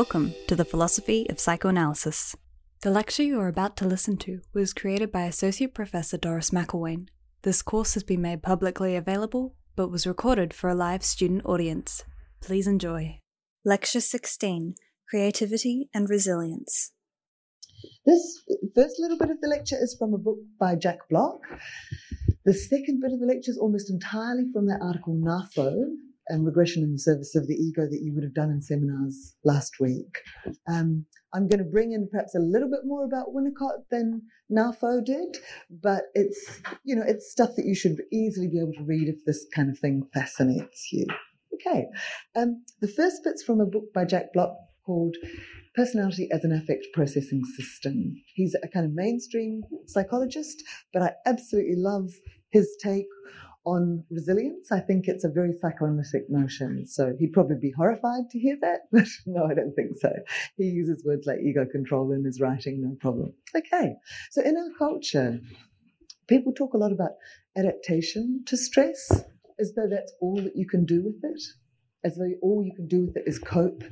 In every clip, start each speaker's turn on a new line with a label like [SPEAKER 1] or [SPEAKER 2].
[SPEAKER 1] Welcome to the Philosophy of Psychoanalysis. The lecture you are about to listen to was created by Associate Professor Doris McIlwain. This course has been made publicly available, but was recorded for a live student audience. Please enjoy. Lecture 16 Creativity and Resilience.
[SPEAKER 2] This first little bit of the lecture is from a book by Jack Block. The second bit of the lecture is almost entirely from that article Knafo regression in the service of the ego that you would have done in seminars last week. Um, I'm going to bring in perhaps a little bit more about Winnicott than Knafo did, but it's you know it's stuff that you should easily be able to read if this kind of thing fascinates you. Okay, um, the first bit's from a book by Jack Block called Personality as an Affect Processing System. He's a kind of mainstream psychologist, but I absolutely love his take on resilience. I think it's a very psychoanalytic notion. So he'd probably be horrified to hear that, but no, I don't think so. He uses words like ego control in his writing, no problem. Okay. So in our culture, people talk a lot about adaptation to stress as though that's all that you can do with it, as though all you can do with it is cope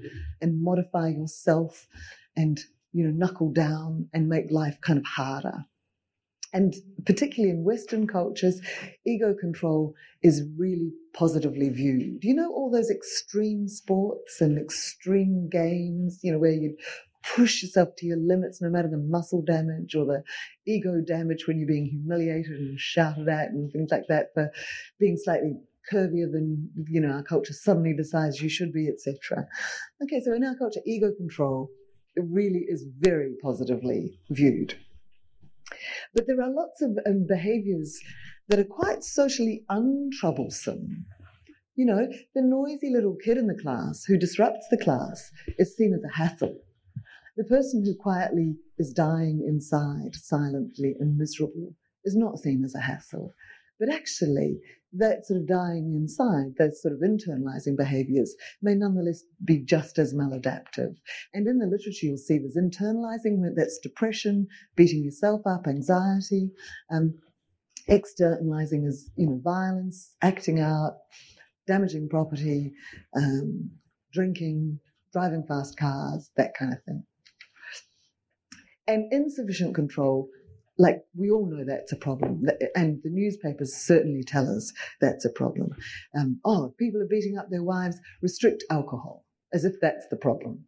[SPEAKER 2] and modify yourself and, you know, knuckle down and make life kind of harder. And particularly in Western cultures, ego control is really positively viewed. You know, all those extreme sports and extreme games, you know, where you push yourself to your limits no matter the muscle damage or the ego damage when you're being humiliated and shouted at and things like that for being slightly curvier than you know our culture suddenly decides you should be etc okay so in our culture ego control really is very positively viewed but there are lots of um, behaviors that are quite socially untroublesome. You know, the noisy little kid in the class who disrupts the class is seen as a hassle. The person who quietly is dying inside, silently and miserable, is not seen as a hassle. But actually, that sort of dying inside, those sort of internalizing behaviors, may nonetheless be just as maladaptive. And in the literature, you'll see there's internalizing, that's depression, beating yourself up, anxiety. Um, externalizing is, you know, violence, acting out, damaging property, um, drinking, driving fast cars, that kind of thing. And insufficient control like we all know that's a problem, and the newspapers certainly tell us that's a problem. Um, oh, people are beating up their wives. Restrict alcohol, as if that's the problem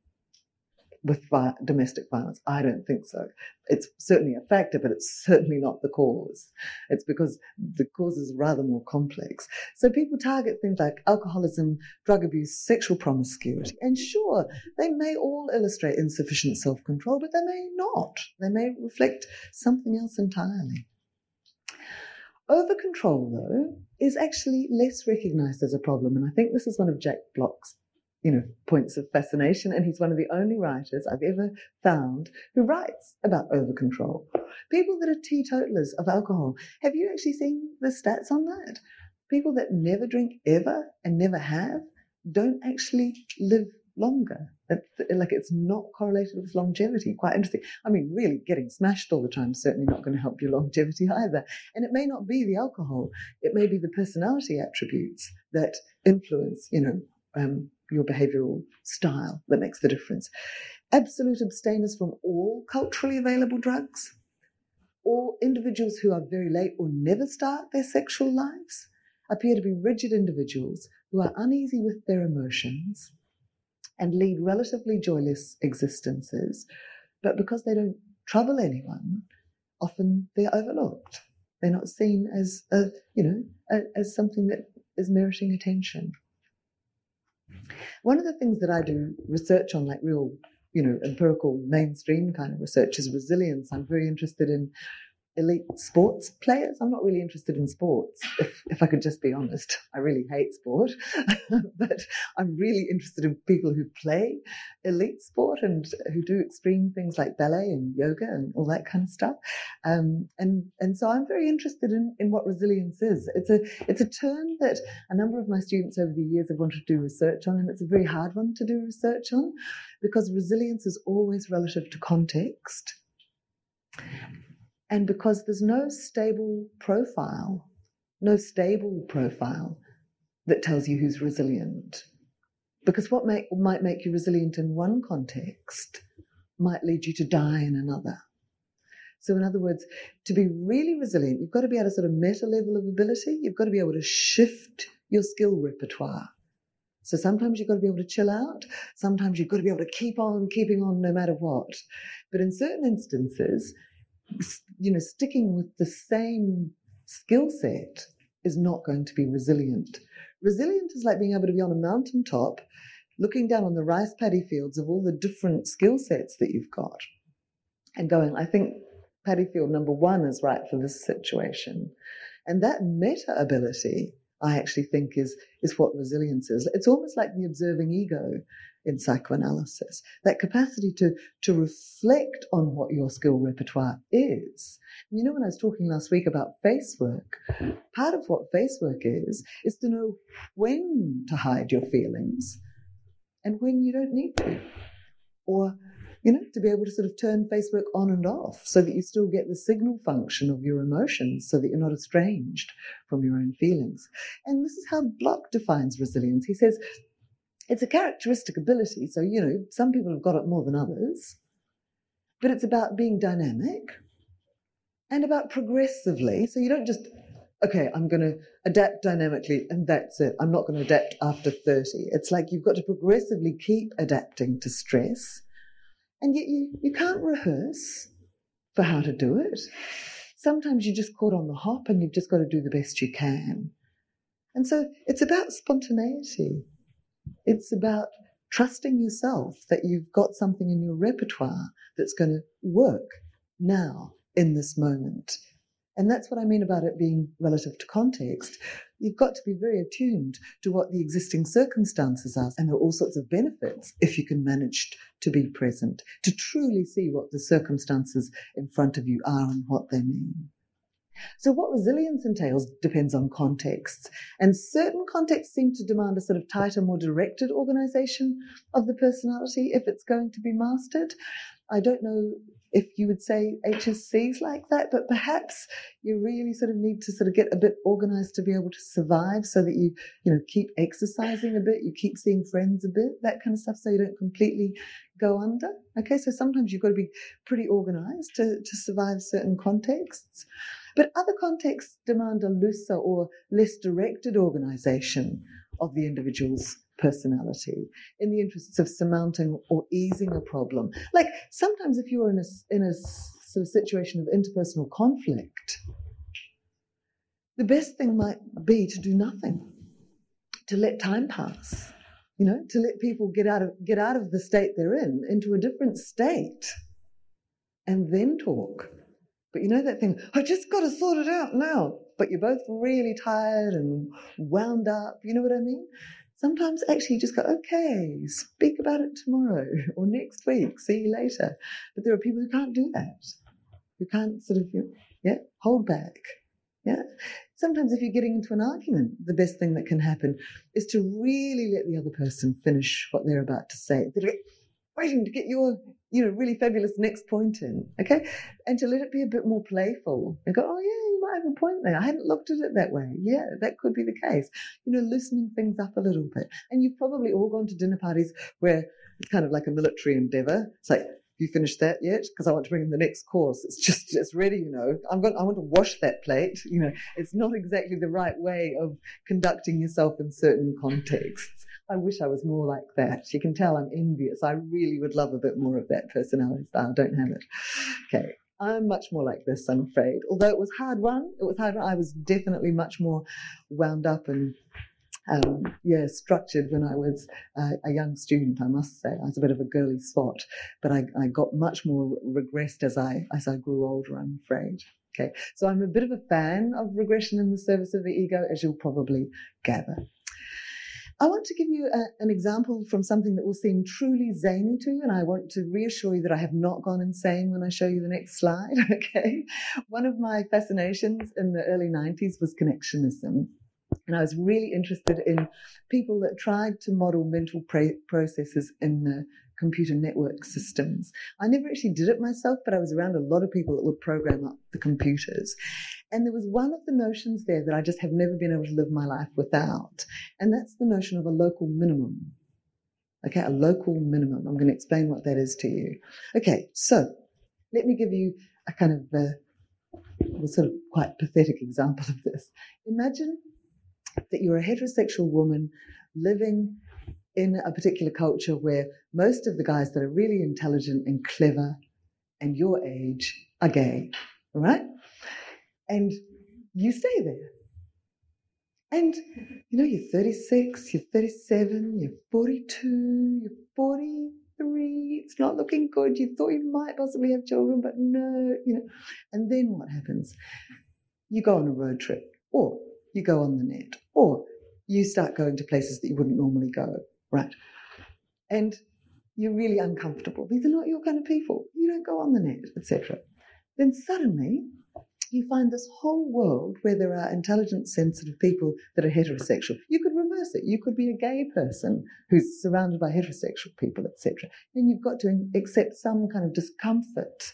[SPEAKER 2] with vi- domestic violence. I don't think so. It's certainly a factor, but it's certainly not the cause. It's because the cause is rather more complex. So people target things like alcoholism, drug abuse, sexual promiscuity. And sure, they may all illustrate insufficient self control, but they may not. They may reflect something else entirely. Over control, though, is actually less recognized as a problem. And I think this is one of Jack Block's you know, points of fascination, and he's one of the only writers I've ever found who writes about over control. People that are teetotalers of alcohol. Have you actually seen the stats on that? People that never drink ever and never have don't actually live longer. like it's not correlated with longevity. Quite interesting. I mean, really, getting smashed all the time is certainly not going to help your longevity either. And it may not be the alcohol; it may be the personality attributes that influence, you know, um, your behavioral style that makes the difference. Absolute abstainers from all culturally available drugs, or individuals who are very late or never start their sexual lives appear to be rigid individuals who are uneasy with their emotions and lead relatively joyless existences, but because they don't trouble anyone, often they're overlooked. They're not seen as a, you know, as something that is meriting attention. One of the things that I do research on, like real, you know, empirical mainstream kind of research, is resilience. I'm very interested in elite sports players. I'm not really interested in sports, if, if I could just be honest. I really hate sport, but I'm really interested in people who play elite sport and who do extreme things like ballet and yoga and all that kind of stuff. Um, and and so I'm very interested in, in what resilience is. It's a it's a term that a number of my students over the years have wanted to do research on, and it's a very hard one to do research on because resilience is always relative to context and because there's no stable profile, no stable profile that tells you who's resilient. Because what might make you resilient in one context might lead you to die in another. So, in other words, to be really resilient, you've got to be at a sort of meta level of ability. You've got to be able to shift your skill repertoire. So sometimes you've got to be able to chill out. Sometimes you've got to be able to keep on keeping on no matter what. But in certain instances, you know, sticking with the same skill set is not going to be resilient. Resilient is like being able to be on a mountaintop, looking down on the rice paddy fields of all the different skill sets that you've got, and going, I think paddy field number one is right for this situation. And that meta ability I actually think is, is what resilience is. It's almost like the observing ego in psychoanalysis. That capacity to, to reflect on what your skill repertoire is. You know, when I was talking last week about face work, part of what face work is, is to know when to hide your feelings and when you don't need to. Or you know, to be able to sort of turn face work on and off so that you still get the signal function of your emotions so that you're not estranged from your own feelings. And this is how Block defines resilience. He says, it's a characteristic ability. So, you know, some people have got it more than others, but it's about being dynamic and about progressively. So you don't just, okay, I'm going to adapt dynamically and that's it. I'm not going to adapt after 30. It's like you've got to progressively keep adapting to stress and yet you, you can't rehearse for how to do it. Sometimes you're just caught on the hop and you've just got to do the best you can. And so it's about spontaneity. It's about trusting yourself that you've got something in your repertoire that's going to work now in this moment. And that's what I mean about it being relative to context you've got to be very attuned to what the existing circumstances are. And there are all sorts of benefits if you can manage to be present, to truly see what the circumstances in front of you are and what they mean. So, what resilience entails depends on contexts, and certain contexts seem to demand a sort of tighter, more directed organization of the personality if it's going to be mastered. I don't know if you would say HSCs like that, but perhaps you really sort of need to sort of get a bit organized to be able to survive so that you, you know, keep exercising a bit, you keep seeing friends a bit, that kind of stuff, so you don't completely go under. Okay, so sometimes you've got to be pretty organized to, to survive certain contexts. But other contexts demand a looser or less directed organization of the individual's personality in the interests of surmounting or easing a problem. Like sometimes if you're in a, in a sort of situation of interpersonal conflict, the best thing might be to do nothing, to let time pass, you know, to let people get out of, get out of the state they're in into a different state and then talk. But you know that thing, I just got to sort it out now. But you're both really tired and wound up. You know what I mean? Sometimes actually you just go, okay, speak about it tomorrow or next week, see you later. But there are people who can't do that, who can't sort of, yeah, hold back. Yeah. Sometimes if you're getting into an argument, the best thing that can happen is to really let the other person finish what they're about to say. They're waiting to get your, you know, really fabulous next point in. Okay. And to let it be a bit more playful and go, oh yeah, you might have a point there. I hadn't looked at it that way. Yeah, that could be the case. You know, loosening things up a little bit. And you've probably all gone to dinner parties where it's kind of like a military endeavor. It's like, you finished that yet? Because I want to bring in the next course. It's just it's ready, you know. I'm going. I want to wash that plate. You know, it's not exactly the right way of conducting yourself in certain contexts. I wish I was more like that. You can tell I'm envious. I really would love a bit more of that personality style. Don't have it. Okay. I'm much more like this, I'm afraid. Although it was hard run, it was hard run. I was definitely much more wound up and um, yeah, structured when I was uh, a young student. I must say, I was a bit of a girly spot, but I, I got much more regressed as I as I grew older. I'm afraid. Okay, so I'm a bit of a fan of regression in the service of the ego, as you'll probably gather. I want to give you a, an example from something that will seem truly zany to you, and I want to reassure you that I have not gone insane when I show you the next slide. Okay. One of my fascinations in the early 90s was connectionism. And I was really interested in people that tried to model mental pra- processes in the computer network systems. I never actually did it myself, but I was around a lot of people that would program up the computers. And there was one of the notions there that I just have never been able to live my life without. And that's the notion of a local minimum. Okay, a local minimum. I'm going to explain what that is to you. Okay, so let me give you a kind of a, a sort of quite pathetic example of this. Imagine that you're a heterosexual woman living in a particular culture where most of the guys that are really intelligent and clever and your age are gay, all right? And you stay there. And you know, you're 36, you're 37, you're 42, you're 43, it's not looking good. You thought you might possibly have children, but no, you know. And then what happens? You go on a road trip, or you go on the net, or you start going to places that you wouldn't normally go, right? And you're really uncomfortable. These are not your kind of people. You don't go on the net, etc. Then suddenly you find this whole world where there are intelligent, sensitive people that are heterosexual. You could reverse it. You could be a gay person who's surrounded by heterosexual people, etc. And you've got to accept some kind of discomfort,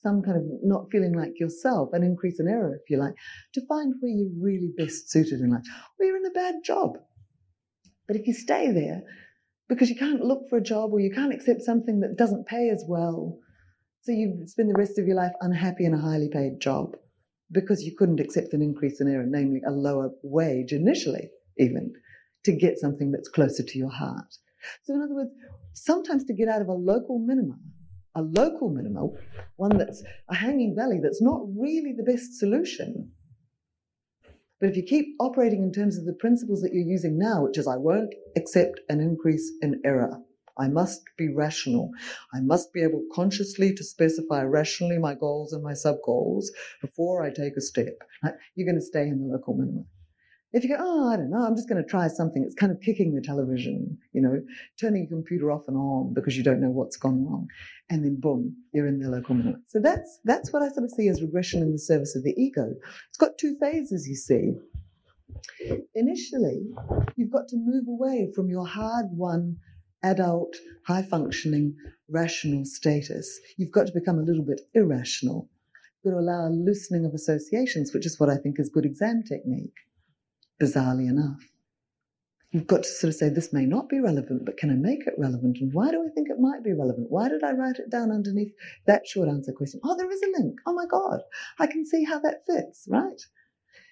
[SPEAKER 2] some kind of not feeling like yourself, an increase in error, if you like, to find where you're really best suited in life. Or you're in a bad job. But if you stay there, because you can't look for a job or you can't accept something that doesn't pay as well, so you spend the rest of your life unhappy in a highly paid job because you couldn't accept an increase in error, namely a lower wage initially, even to get something that's closer to your heart. So, in other words, sometimes to get out of a local minimum, a local minimum, one that's a hanging valley that's not really the best solution. But if you keep operating in terms of the principles that you're using now, which is I won't accept an increase in error, I must be rational. I must be able consciously to specify rationally my goals and my sub goals before I take a step. You're going to stay in the local minimum. If you go, oh, I don't know, I'm just going to try something, it's kind of kicking the television, you know, turning your computer off and on because you don't know what's gone wrong. And then boom, you're in the local minimum. So that's, that's what I sort of see as regression in the service of the ego. It's got two phases, you see. Initially, you've got to move away from your hard won adult, high functioning, rational status. You've got to become a little bit irrational. You've got to allow a loosening of associations, which is what I think is good exam technique, bizarrely enough. You've got to sort of say, this may not be relevant, but can I make it relevant? And why do I think it might be relevant? Why did I write it down underneath that short answer question? Oh, there is a link. Oh my God. I can see how that fits, right?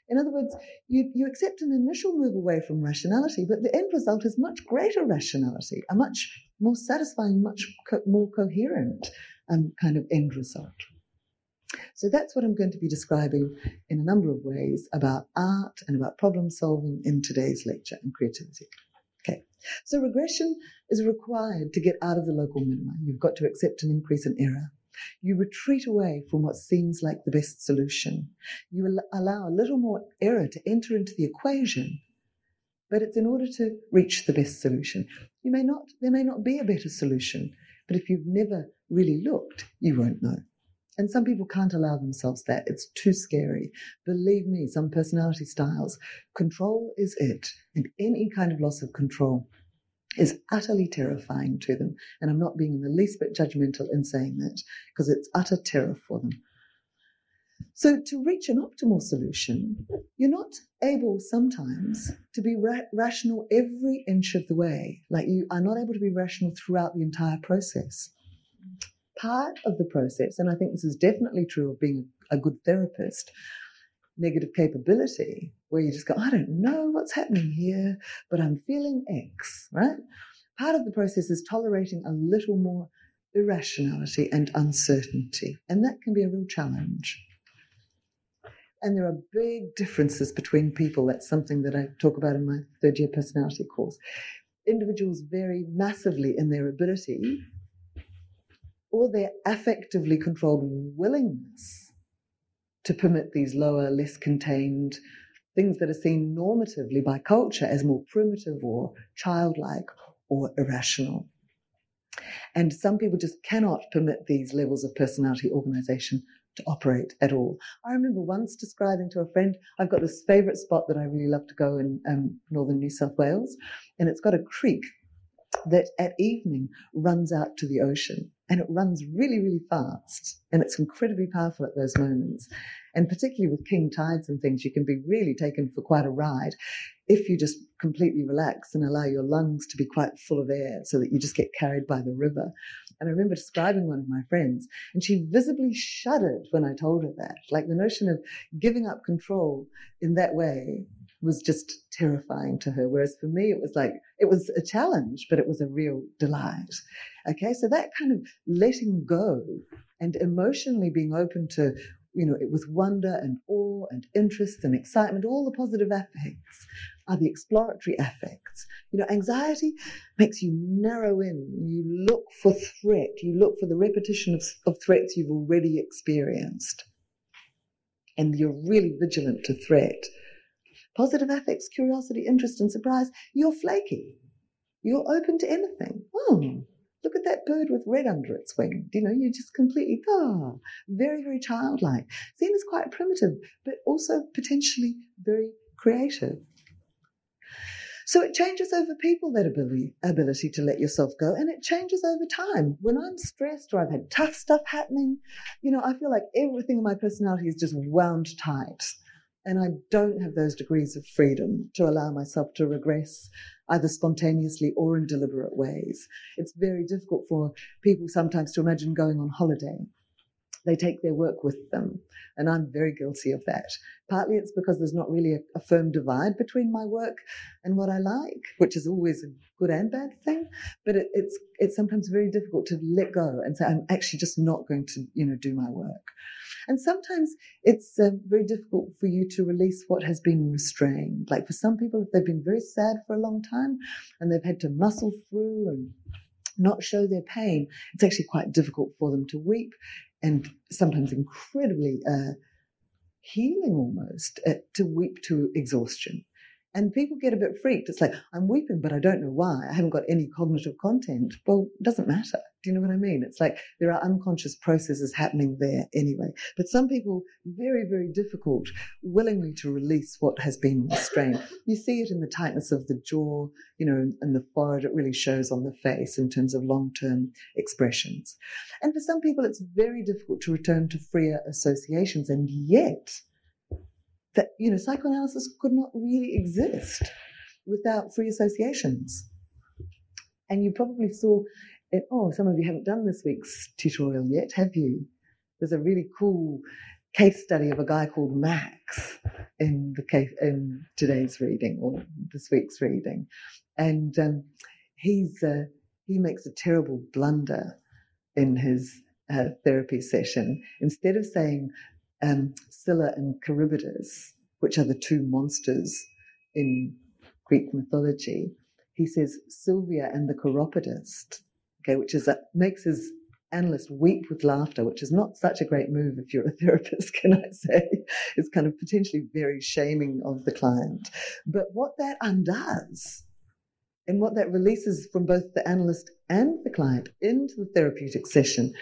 [SPEAKER 2] In other words, you, you accept an initial move away from rationality, but the end result is much greater rationality, a much more satisfying, much co- more coherent um, kind of end result. So that's what I'm going to be describing in a number of ways about art and about problem solving in today's lecture and creativity. Okay, so regression is required to get out of the local minima. You've got to accept an increase in error. You retreat away from what seems like the best solution. You allow a little more error to enter into the equation, but it's in order to reach the best solution. You may not, there may not be a better solution, but if you've never really looked, you won't know. And some people can't allow themselves that. It's too scary. Believe me, some personality styles, control is it. And any kind of loss of control is utterly terrifying to them. And I'm not being in the least bit judgmental in saying that because it's utter terror for them. So, to reach an optimal solution, you're not able sometimes to be ra- rational every inch of the way. Like you are not able to be rational throughout the entire process. Part of the process, and I think this is definitely true of being a good therapist, negative capability where you just go, I don't know what's happening here, but I'm feeling X, right? Part of the process is tolerating a little more irrationality and uncertainty, and that can be a real challenge. And there are big differences between people. That's something that I talk about in my third year personality course. Individuals vary massively in their ability or their affectively controlled willingness to permit these lower, less contained things that are seen normatively by culture as more primitive or childlike or irrational. And some people just cannot permit these levels of personality organization to operate at all. I remember once describing to a friend, I've got this favorite spot that I really love to go in um, northern New South Wales, and it's got a creek that at evening runs out to the ocean and it runs really, really fast and it's incredibly powerful at those moments. And particularly with king tides and things, you can be really taken for quite a ride if you just completely relax and allow your lungs to be quite full of air so that you just get carried by the river. And I remember describing one of my friends, and she visibly shuddered when I told her that. Like the notion of giving up control in that way was just terrifying to her. Whereas for me, it was like, it was a challenge, but it was a real delight. Okay, so that kind of letting go and emotionally being open to, you know, it was wonder and awe and interest and excitement, all the positive affects are the exploratory affects. You know, anxiety makes you narrow in. You look for threat. You look for the repetition of, of threats you've already experienced. And you're really vigilant to threat. Positive affects, curiosity, interest, and surprise, you're flaky. You're open to anything. Oh, look at that bird with red under its wing. You know, you're just completely, ah, very, very childlike. Seen as quite primitive, but also potentially very creative. So it changes over people, that ability, ability to let yourself go, and it changes over time. When I'm stressed or I've had tough stuff happening, you know, I feel like everything in my personality is just wound tight. And I don't have those degrees of freedom to allow myself to regress either spontaneously or in deliberate ways. It's very difficult for people sometimes to imagine going on holiday they take their work with them. And I'm very guilty of that. Partly it's because there's not really a, a, firm divide between my work and what I like, which is always a good and bad thing. But it, it's it's sometimes very difficult to let go and say I'm actually just not going to you know do my work. And sometimes it's uh, very difficult for you to release what has been restrained. Like for some people, if they've been very sad for a long time and they've had to muscle through and not show their pain, it's actually quite difficult for them to weep and sometimes incredibly uh, healing almost uh, to weep to exhaustion. And people get a bit freaked. It's like, I'm weeping, but I don't know why. I haven't got any cognitive content. Well, it doesn't matter. Do you know what I mean? It's like there are unconscious processes happening there anyway. But some people, very, very difficult, willingly to release what has been restrained. You see it in the tightness of the jaw, you know, and the forehead. It really shows on the face in terms of long term expressions. And for some people, it's very difficult to return to freer associations. And yet, that, you know, psychoanalysis could not really exist without free associations. And you probably saw it, oh, some of you haven't done this week's tutorial yet, have you? There's a really cool case study of a guy called Max in the case, in today's reading or this week's reading. And um, he's, uh, he makes a terrible blunder in his uh, therapy session. Instead of saying, um, Scylla and Charybdis, which are the two monsters in Greek mythology, he says Sylvia and the chiropodist, okay, which is a, makes his analyst weep with laughter, which is not such a great move if you're a therapist, can I say? It's kind of potentially very shaming of the client. But what that undoes and what that releases from both the analyst and the client into the therapeutic session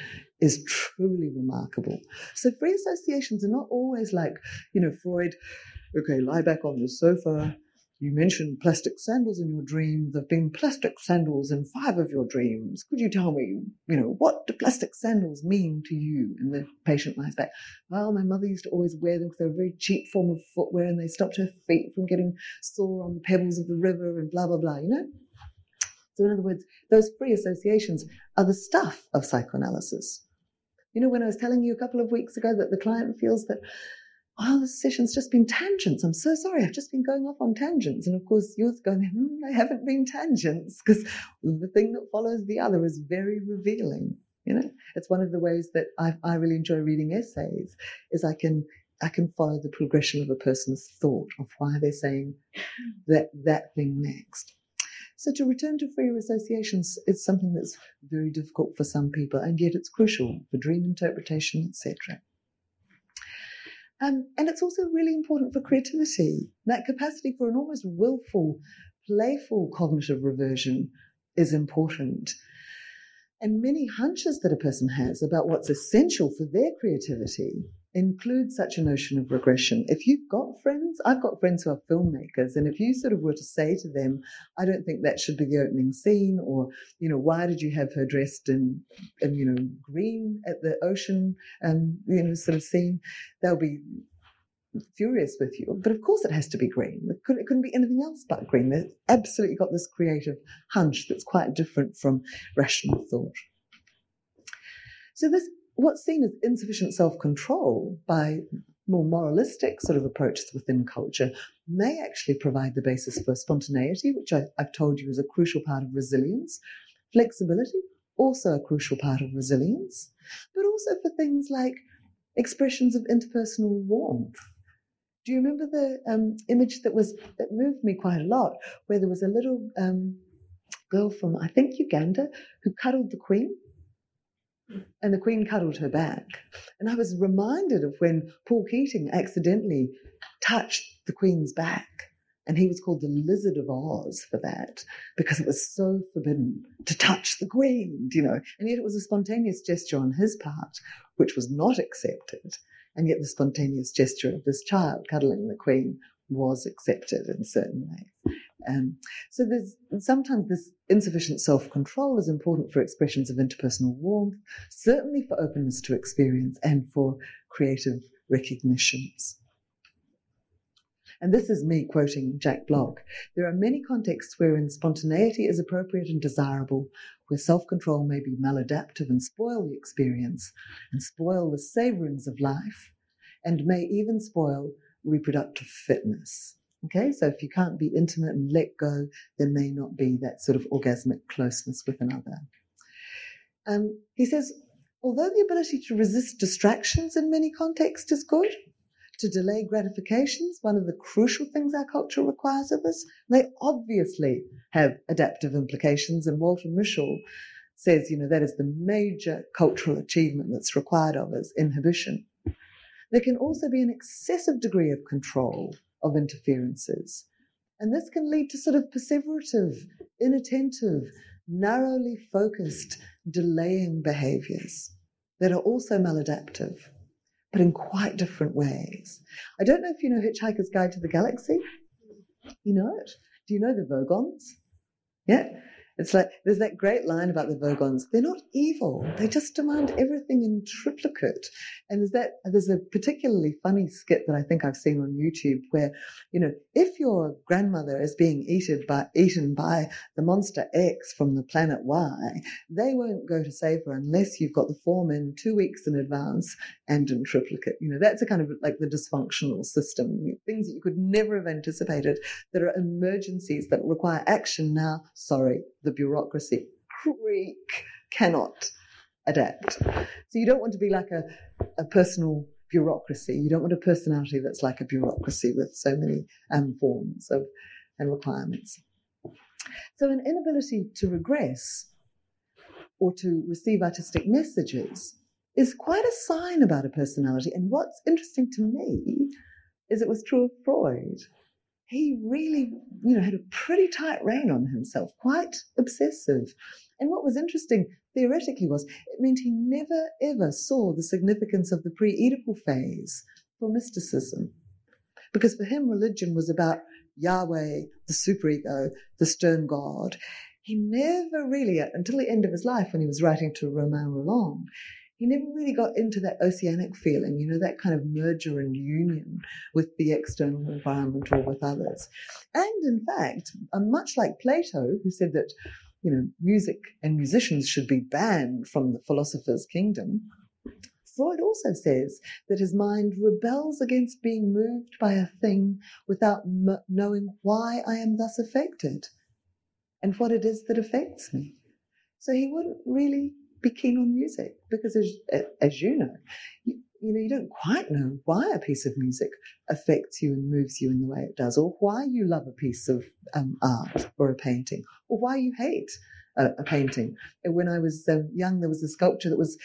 [SPEAKER 2] is truly remarkable. So free associations are not always like, you know, Freud, okay, lie back on the sofa. You mentioned plastic sandals in your dream. There have been plastic sandals in five of your dreams. Could you tell me, you know, what do plastic sandals mean to you? And the patient lies back. Well, my mother used to always wear them because they were a very cheap form of footwear and they stopped her feet from getting sore on the pebbles of the river and blah, blah, blah, you know? So, in other words, those free associations are the stuff of psychoanalysis. You know, when I was telling you a couple of weeks ago that the client feels that, oh, the session's just been tangents. I'm so sorry. I've just been going off on tangents. And of course, you're going, hmm, they haven't been tangents because the thing that follows the other is very revealing. You know, it's one of the ways that I, I really enjoy reading essays is I can I can follow the progression of a person's thought of why they're saying that that thing next. So to return to freer associations is something that's very difficult for some people, and yet it's crucial for dream interpretation, etc. Um, and it's also really important for creativity. That capacity for an almost willful, playful cognitive reversion is important. And many hunches that a person has about what's essential for their creativity include such a notion of regression. If you've got friends, I've got friends who are filmmakers, and if you sort of were to say to them, I don't think that should be the opening scene, or, you know, why did you have her dressed in, in you know, green at the ocean, um, you know, sort of scene, they'll be furious with you. But of course it has to be green. It couldn't, it couldn't be anything else but green. They've absolutely got this creative hunch that's quite different from rational thought. So this what's seen as insufficient self-control by more moralistic sort of approaches within culture may actually provide the basis for spontaneity, which I, have told you is a crucial part of resilience. Flexibility, also a crucial part of resilience, but also for things like expressions of interpersonal warmth. Do you remember the um, image that was that moved me quite a lot, where there was a little um, girl from I think Uganda who cuddled the Queen, and the Queen cuddled her back. And I was reminded of when Paul Keating accidentally touched the Queen's back. And he was called the Lizard of Oz for that because it was so forbidden to touch the Queen, you know. And yet it was a spontaneous gesture on his part, which was not accepted. And yet the spontaneous gesture of this child cuddling the Queen was accepted in certain ways. Um, so there's sometimes this insufficient self-control is important for expressions of interpersonal warmth, certainly for openness to experience and for creative recognitions. And this is me quoting Jack Block. There are many contexts wherein spontaneity is appropriate and desirable, where self control may be maladaptive and spoil the experience, and spoil the savorings of life, and may even spoil reproductive fitness. Okay, so if you can't be intimate and let go, there may not be that sort of orgasmic closeness with another. Um, he says, although the ability to resist distractions in many contexts is good, to delay gratifications, one of the crucial things our culture requires of us, they obviously have adaptive implications. And Walter Mischel says, you know, that is the major cultural achievement that's required of us, inhibition. There can also be an excessive degree of control of interferences. And this can lead to sort of perseverative, inattentive, narrowly focused, delaying behaviors that are also maladaptive, but in quite different ways. I don't know if you know Hitchhiker's Guide to the Galaxy. You know it? Do you know the Vogons? Yeah? It's like there's that great line about the Vogons. They're not evil. They just demand everything in triplicate. And there's that there's a particularly funny skit that I think I've seen on YouTube where, you know, if your grandmother is being eaten by eaten by the monster X from the planet Y, they won't go to save her unless you've got the form in two weeks in advance and in triplicate. You know, that's a kind of like the dysfunctional system. Things that you could never have anticipated that are emergencies that require action now. Sorry, the bureaucracy creak cannot adapt. So you don't want to be like a, a personal bureaucracy. You don't want a personality that's like a bureaucracy with so many um, forms of and requirements. So an inability to regress or to receive artistic messages is quite a sign about a personality. And what's interesting to me is it was true of Freud he really, you know, had a pretty tight rein on himself, quite obsessive. And what was interesting theoretically was it meant he never ever saw the significance of the pre Oedipal phase for mysticism. Because for him, religion was about Yahweh, the superego, the stern God. He never really, until the end of his life, when he was writing to Romain Rolland, he never really got into that oceanic feeling, you know, that kind of merger and union with the external environment or with others. And in fact, uh, much like Plato, who said that, you know, music and musicians should be banned from the philosopher's kingdom, Freud also says that his mind rebels against being moved by a thing without m- knowing why I am thus affected and what it is that affects me. So he wouldn't really be keen on music because, as, as you know, you, you know, you don't quite know why a piece of music affects you and moves you in the way it does, or why you love a piece of um, art or a painting, or why you hate a, a painting. When I was uh, young, there was a sculpture that was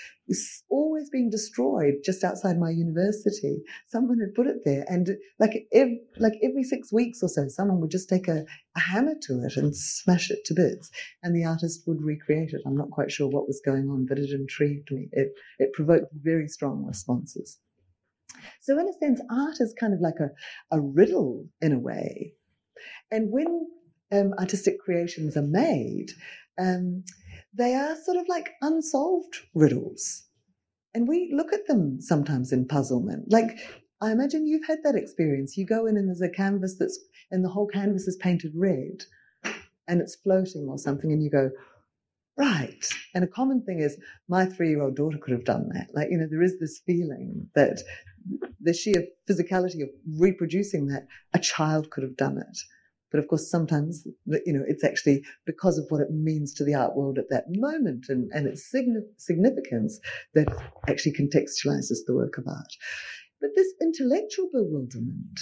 [SPEAKER 2] always being destroyed just outside my university. Someone had put it there, and like every, like every six weeks or so, someone would just take a, a hammer to it and smash it to bits, and the artist would recreate it. I'm not quite sure what was going on, but it intrigued me. It it provoked very strong responses. So, in a sense, art is kind of like a, a riddle in a way. And when um, artistic creations are made, um, they are sort of like unsolved riddles. And we look at them sometimes in puzzlement. Like, I imagine you've had that experience. You go in and there's a canvas that's, and the whole canvas is painted red and it's floating or something, and you go, right. And a common thing is, my three year old daughter could have done that. Like, you know, there is this feeling that the sheer physicality of reproducing that, a child could have done it. But of course, sometimes, you know, it's actually because of what it means to the art world at that moment and, and its significance that actually contextualizes the work of art. But this intellectual bewilderment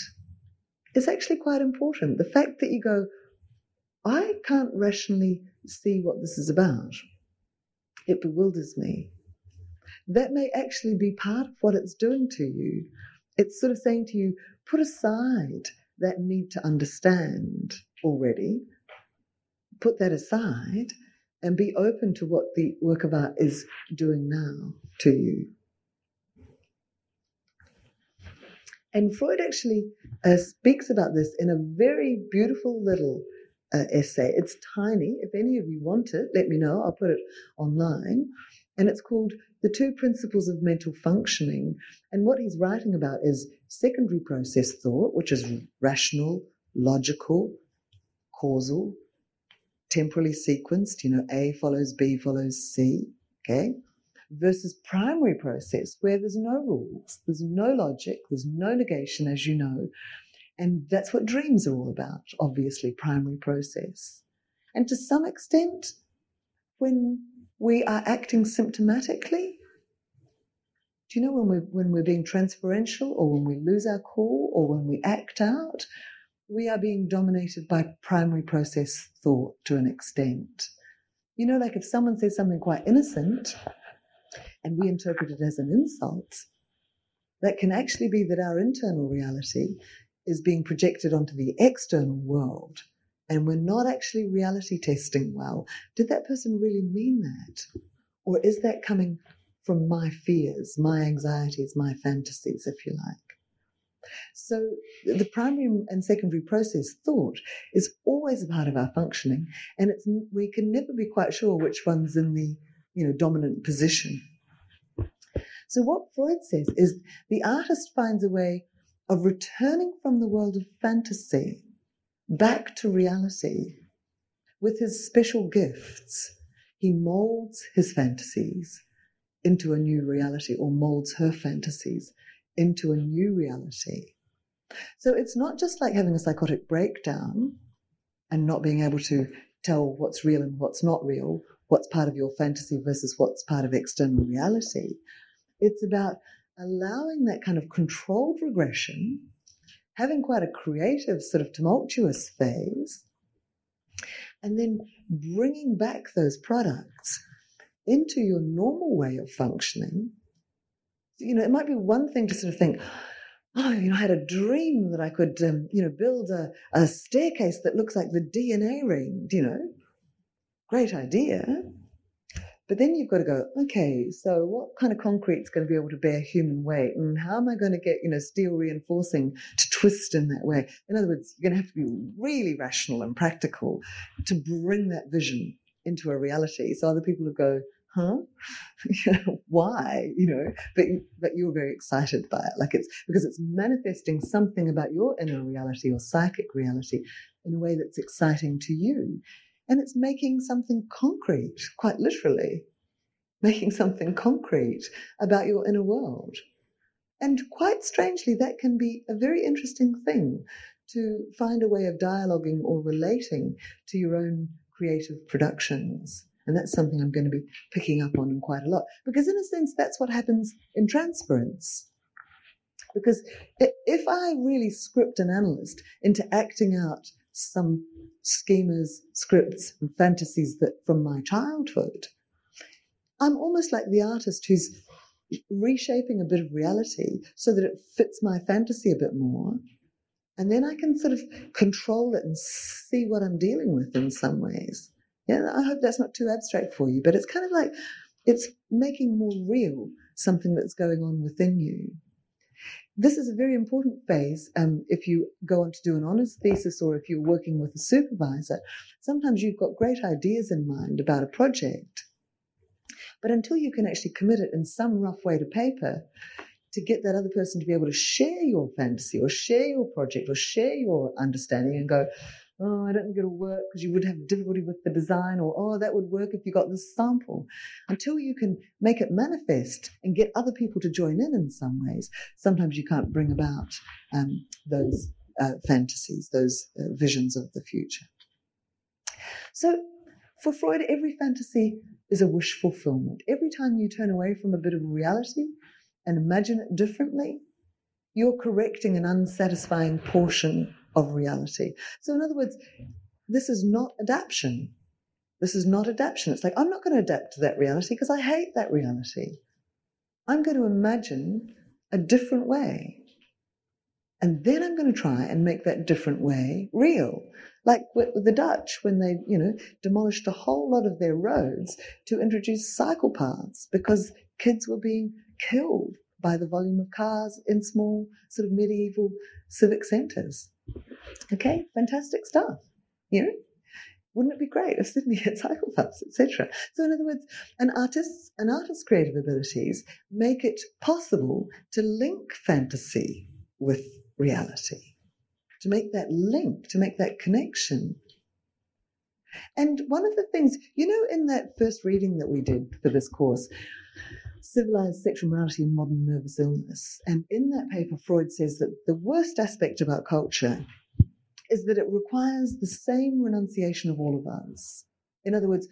[SPEAKER 2] is actually quite important. The fact that you go, I can't rationally see what this is about, it bewilders me. That may actually be part of what it's doing to you. It's sort of saying to you, put aside that need to understand already, put that aside, and be open to what the work of art is doing now to you. And Freud actually uh, speaks about this in a very beautiful little uh, essay. It's tiny. If any of you want it, let me know. I'll put it online. And it's called The Two Principles of Mental Functioning. And what he's writing about is secondary process thought, which is rational, logical, causal, temporally sequenced, you know, A follows B follows C, okay? Versus primary process, where there's no rules, there's no logic, there's no negation, as you know. And that's what dreams are all about, obviously, primary process. And to some extent, when we are acting symptomatically. Do you know when we're, when we're being transferential or when we lose our cool or when we act out? We are being dominated by primary process thought to an extent. You know, like if someone says something quite innocent and we interpret it as an insult, that can actually be that our internal reality is being projected onto the external world and we're not actually reality testing well, did that person really mean that? Or is that coming from my fears, my anxieties, my fantasies, if you like? So the primary and secondary process thought is always a part of our functioning, and it's we can never be quite sure which one's in the you know dominant position. So what Freud says is the artist finds a way of returning from the world of fantasy back to reality with his special gifts. He molds his fantasies into a new reality or molds her fantasies into a new reality. So it's not just like having a psychotic breakdown and not being able to tell what's real and what's not real, what's part of your fantasy versus what's part of external reality. It's about allowing that kind of controlled regression having quite a creative, sort of tumultuous phase, and then bringing back those products into your normal way of functioning. You know, it might be one thing to sort of think, oh, you know, I had a dream that I could, um, you know, build a, a staircase that looks like the DNA ring, you know. Great idea. But then you've got to go, okay, so what kind of concrete is going to be able to bear human weight? And how am I going to get, you know, steel reinforcing to twist in that way? In other words, you're going to have to be really rational and practical to bring that vision into a reality. So other people will go, huh? Why? You know, but, but you're very excited by it. Like it's because it's manifesting something about your inner reality or psychic reality in a way that's exciting to you. And it's making something concrete, quite literally, making something concrete about your inner world. And quite strangely, that can be a very interesting thing to find a way of dialoguing or relating to your own creative productions. And that's something I'm going to be picking up on quite a lot. Because, in a sense, that's what happens in transference. Because if I really script an analyst into acting out some schemas, scripts, and fantasies that from my childhood. I'm almost like the artist who's reshaping a bit of reality so that it fits my fantasy a bit more. And then I can sort of control it and see what I'm dealing with in some ways. Yeah, I hope that's not too abstract for you, but it's kind of like it's making more real something that's going on within you. This is a very important phase. Um, if you go on to do an honours thesis or if you're working with a supervisor, sometimes you've got great ideas in mind about a project. But until you can actually commit it in some rough way to paper, to get that other person to be able to share your fantasy or share your project or share your understanding and go, oh, I don't think it'll work because you would have difficulty with the design, or oh, that would work if you got this sample. Until you can make it manifest and get other people to join in in some ways, sometimes you can't bring about um, those uh, fantasies, those uh, visions of the future. So, for Freud, every fantasy is a wish fulfillment. Every time you turn away from a bit of reality and imagine it differently, you're correcting an unsatisfying portion of reality. So, in other words, this is not adaptation. This is not adaptation. It's like, I'm not going to adapt to that reality because I hate that reality. I'm going to imagine a different way. And then I'm going to try and make that different way real. Like with the Dutch, when they, you know, demolished a whole lot of their roads to introduce cycle paths because kids were being killed by the volume of cars in small sort of medieval civic centres. Okay, fantastic stuff. You know, wouldn't it be great if Sydney had cycle paths, etc.? So, in other words, an artist's an artist's creative abilities make it possible to link fantasy with reality, to make that link, to make that connection. And one of the things, you know, in that first reading that we did for this course, Civilized Sexual Morality and Modern Nervous Illness. And in that paper, Freud says that the worst aspect about culture is that it requires the same renunciation of all of us. In other words,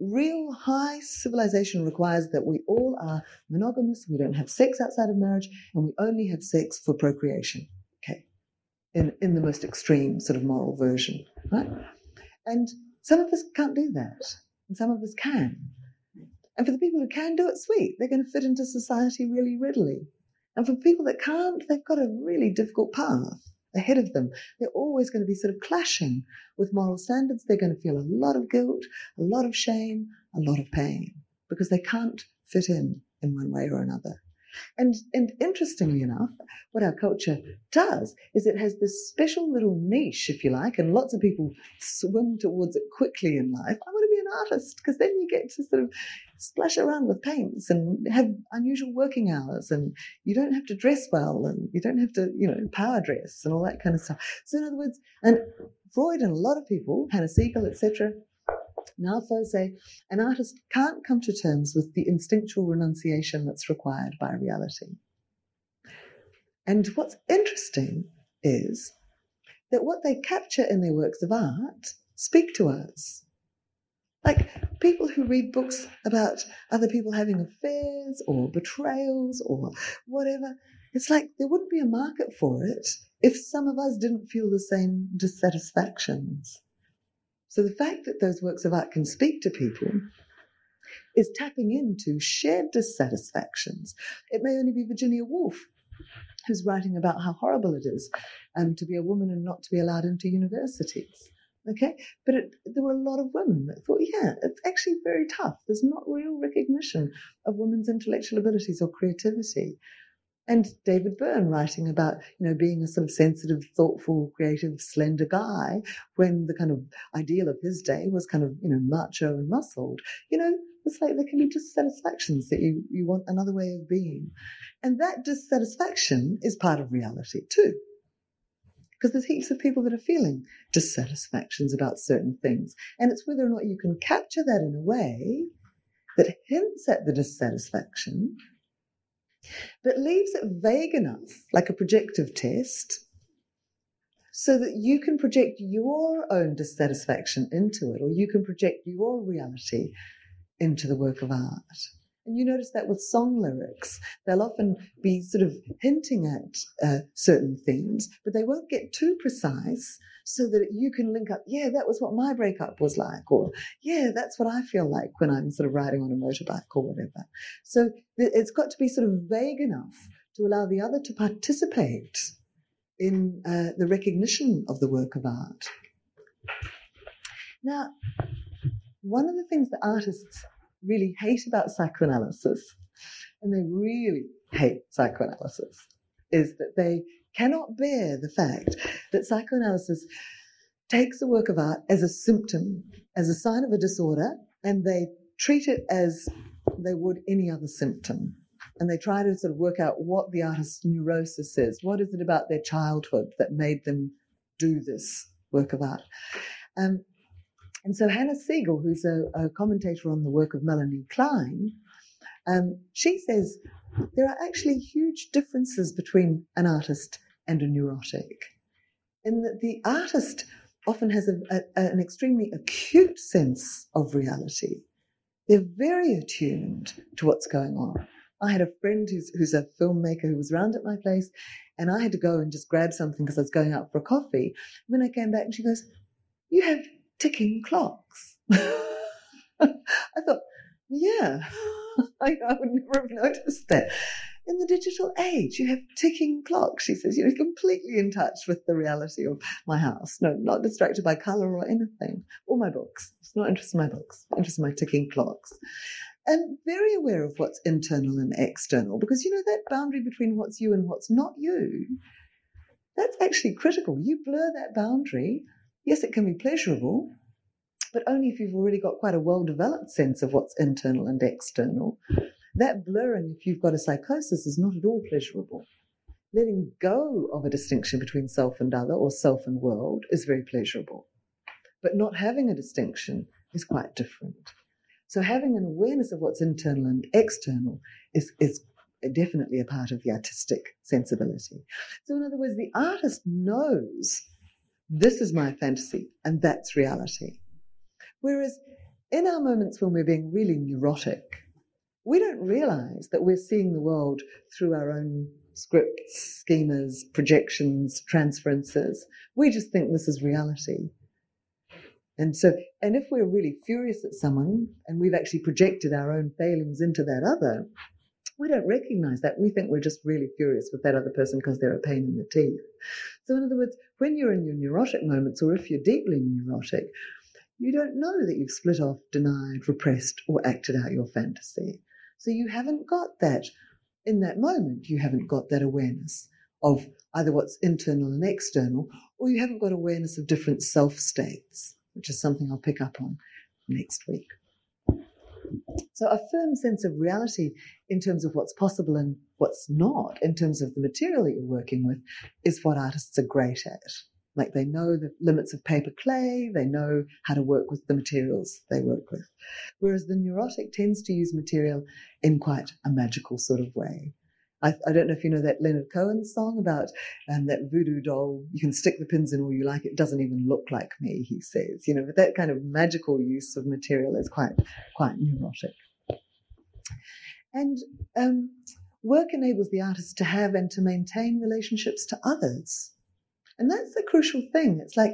[SPEAKER 2] real high civilization requires that we all are monogamous, we don't have sex outside of marriage, and we only have sex for procreation. Okay. In, in the most extreme sort of moral version, right? And some of us can't do that, and some of us can. And for the people who can do it, sweet, they're going to fit into society really readily. And for people that can't, they've got a really difficult path ahead of them. They're always going to be sort of clashing with moral standards. They're going to feel a lot of guilt, a lot of shame, a lot of pain because they can't fit in in one way or another. And, and interestingly enough, what our culture does is it has this special little niche, if you like, and lots of people swim towards it quickly in life. I want to be an artist because then you get to sort of splash around with paints and have unusual working hours and you don't have to dress well and you don't have to, you know, power dress and all that kind of stuff. So in other words, and Freud and a lot of people, Hanna Segal, etc., now say an artist can't come to terms with the instinctual renunciation that's required by reality. And what's interesting is that what they capture in their works of art speak to us. Like people who read books about other people having affairs or betrayals or whatever, it's like there wouldn't be a market for it if some of us didn't feel the same dissatisfactions. So the fact that those works of art can speak to people is tapping into shared dissatisfactions. It may only be Virginia Woolf who's writing about how horrible it is um, to be a woman and not to be allowed into universities. Okay, but it, there were a lot of women that thought, yeah, it's actually very tough. There's not real recognition of women's intellectual abilities or creativity. And David Byrne writing about, you know, being a sort of sensitive, thoughtful, creative, slender guy when the kind of ideal of his day was kind of, you know, macho and muscled. You know, it's like there can be dissatisfactions that you, you want another way of being. And that dissatisfaction is part of reality too because there's heaps of people that are feeling dissatisfactions about certain things. And it's whether or not you can capture that in a way that hints at the dissatisfaction, but leaves it vague enough, like a projective test, so that you can project your own dissatisfaction into it, or you can project your reality into the work of art. And you notice that with song lyrics, they'll often be sort of hinting at uh, certain themes, but they won't get too precise so that you can link up, yeah, that was what my breakup was like, or yeah, that's what I feel like when I'm sort of riding on a motorbike or whatever. So it's got to be sort of vague enough to allow the other to participate in uh, the recognition of the work of art. Now, one of the things that artists really hate about psychoanalysis, and they really hate psychoanalysis, is that they cannot bear the fact that psychoanalysis takes the work of art as a symptom, as a sign of a disorder, and they treat it as they would any other symptom. And they try to sort of work out what the artist's neurosis is. What is it about their childhood that made them do this work of art? Um, and so Hanna Segal, who's a, a, commentator on the work of Melanie Klein, um, she says there are actually huge differences between an artist and a neurotic. In that the artist often has a, a, an extremely acute sense of reality. They're very attuned to what's going on. I had a friend who's, who's a filmmaker who was round at my place, and I had to go and just grab something because I was going out for a coffee. When I came back, and she goes, You have ticking clocks. I thought, Yeah, I, I would never have noticed that in the digital age, you have ticking clocks. She says, you're completely in touch with the reality of my house. No, not distracted by color or anything. Or my books. It's not interested in my books. Interested in my ticking clocks. And very aware of what's internal and external, because you know that boundary between what's you and what's not you, that's actually critical. You blur that boundary. Yes, it can be pleasurable, but only if you've already got quite a well developed sense of what's internal and external. That blurring, if you've got a psychosis, is not at all pleasurable. Letting go of a distinction between self and other or self and world is very pleasurable. But not having a distinction is quite different. So having an awareness of what's internal and external is, is definitely a part of the artistic sensibility. So in other words, the artist knows this is my fantasy and that's reality. Whereas in our moments when we're being really neurotic, we don't realize that we're seeing the world through our own scripts, schemas, projections, transferences. We just think this is reality. And so, and if we're really furious at someone and we've actually projected our own failings into that other, we don't recognize that. We think we're just really furious with that other person because they're a pain in the teeth. So, in other words, when you're in your neurotic moments, or if you're deeply neurotic, you don't know that you've split off, denied, repressed, or acted out your fantasy. So you haven't got that in that moment, you haven't got that awareness of either what's internal and external, or you haven't got awareness of different self states, which is something I'll pick up on next week. So, a firm sense of reality in terms of what's possible and what's not, in terms of the material that you're working with, is what artists are great at. Like they know the limits of paper clay, they know how to work with the materials they work with. Whereas the neurotic tends to use material in quite a magical sort of way. I, I don't know if you know that Leonard Cohen song about um, that voodoo doll. You can stick the pins in all you like. It doesn't even look like me, he says. You know, but that kind of magical use of material is quite, quite neurotic. And um, work enables the artist to have and to maintain relationships to others. And that's the crucial thing. It's like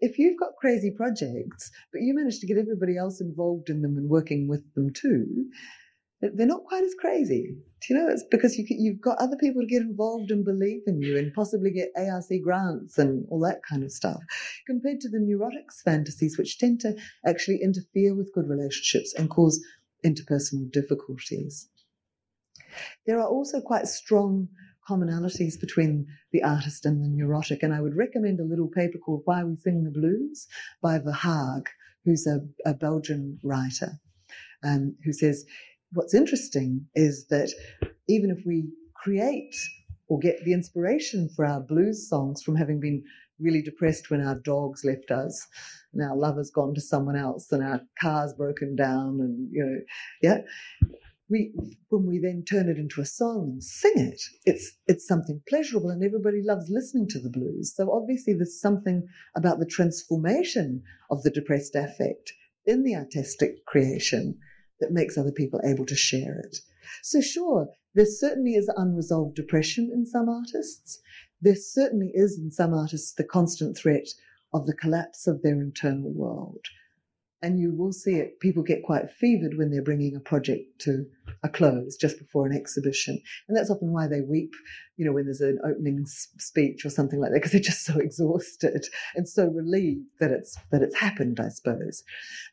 [SPEAKER 2] if you've got crazy projects, but you manage to get everybody else involved in them and working with them too, they're not quite as crazy. Do you know? It's because you, you've got other people to get involved and believe in you and possibly get ARC grants and all that kind of stuff, compared to the neurotics fantasies, which tend to actually interfere with good relationships and cause interpersonal difficulties. There are also quite strong commonalities between the artist and the neurotic. And I would recommend a little paper called Why We Sing the Blues by Verhaeghe, who's a, a Belgian writer, um, who says, What's interesting is that even if we create or get the inspiration for our blues songs from having been really depressed when our dogs left us and our lover's gone to someone else and our car's broken down and you know yeah we when we then turn it into a song and sing it, it's it's something pleasurable and everybody loves listening to the blues. So obviously there's something about the transformation of the depressed affect in the artistic creation that makes other people able to share it. So sure, there certainly is unresolved depression in some artists. There certainly is in some artists the constant threat of the collapse of their internal world and you will see it. People get quite fevered when they're bringing a project to a close just before an exhibition, and that's often why they weep. You know, when there's an opening speech or something like that, because they're just so exhausted and so relieved that it's that it's happened. I suppose,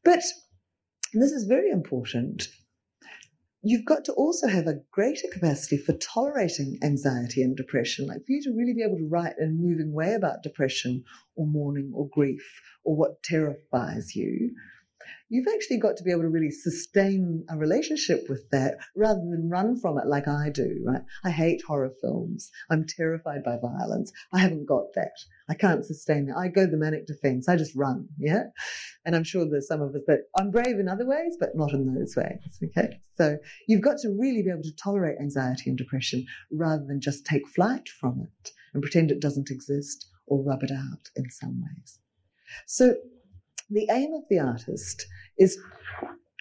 [SPEAKER 2] but this is very important. you've got to also have a greater capacity for tolerating anxiety and depression. Like for you to really be able to write in a moving way about depression or mourning or grief or what terrifies you, you've actually got to be able to really sustain a relationship with that rather than run from it like I do, right? I hate horror films. I'm terrified by violence. I haven't got that. I can't sustain that. I go the manic defense. I just run, yeah? And I'm sure there's some of us that I'm brave in other ways, but not in those ways, okay? So you've got to really be able to tolerate anxiety and depression rather than just take flight from it and pretend it doesn't exist or rub it out in some ways. So the aim of the artist is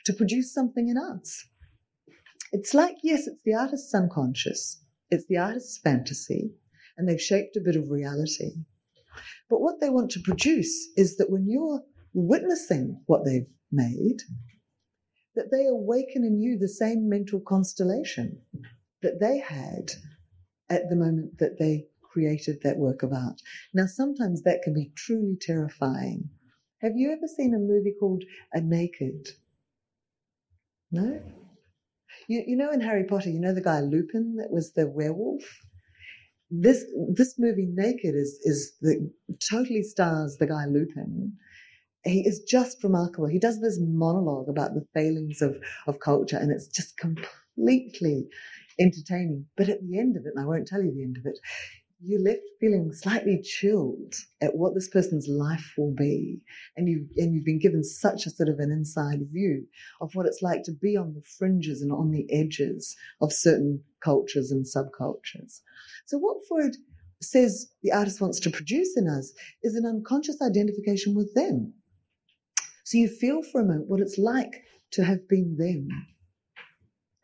[SPEAKER 2] to produce something in us. It's like, yes, it's the artist's unconscious, it's the artist's fantasy, and they've shaped a bit of reality. But what they want to produce is that when you're witnessing what they've made, that they awaken in you the same mental constellation that they had at the moment that they created that work of art. Now, sometimes that can be truly terrifying have you ever seen a movie called A Naked? No? You, you know in Harry Potter, you know the guy Lupin that was the werewolf? This this movie Naked is is the totally stars the guy Lupin. He is just remarkable. He does this monologue about the failings of, of culture and it's just completely entertaining. But at the end of it, and I won't tell you the end of it, you're left feeling slightly chilled at what this person's life will be and you and you've been given such a sort of an inside view of what it's like to be on the fringes and on the edges of certain cultures and subcultures. So what freud says the artist wants to produce in us is an unconscious identification with them. So you feel for a moment what it's like to have been them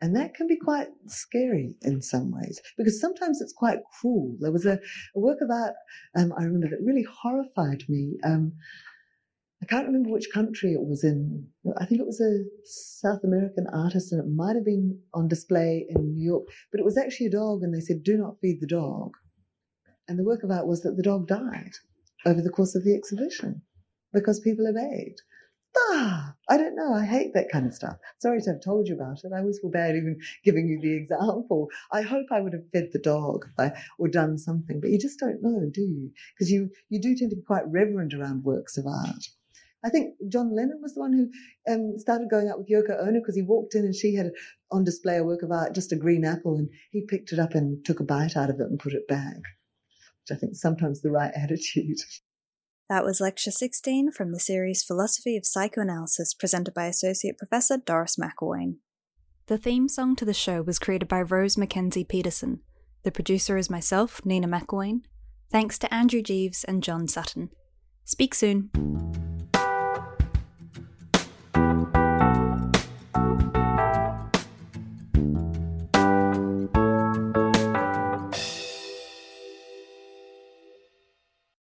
[SPEAKER 2] and that can be quite scary in some ways because sometimes it's quite cruel. There was a, a work of art um, I remember that really horrified me. Um, I can't remember which country it was in. I think it was a South American artist and it might have been on display in New York, but it was actually a dog and they said, do not feed the dog. And the work of art was that the dog died over the course of the exhibition because people obeyed ah, I don't know. I hate that kind of stuff. Sorry to have told you about it. I always feel bad even giving you the example. I hope I would have fed the dog or done something, but you just don't know, do you? Because you, you do tend to be quite reverent around works of art. I think John Lennon was the one who um, started going out with Yoko Ono because he walked in and she had on display a work of art, just a green apple, and he picked it up and took a bite out of it and put it back, which I think sometimes the right attitude.
[SPEAKER 1] That was Lecture 16 from the series Philosophy of Psychoanalysis presented by Associate Professor Doris McIlwain. The theme song to the show was created by Rose Mackenzie Peterson. The producer is myself, Nina McIlwain. Thanks to Andrew Geeves and John Sutton. Speak soon.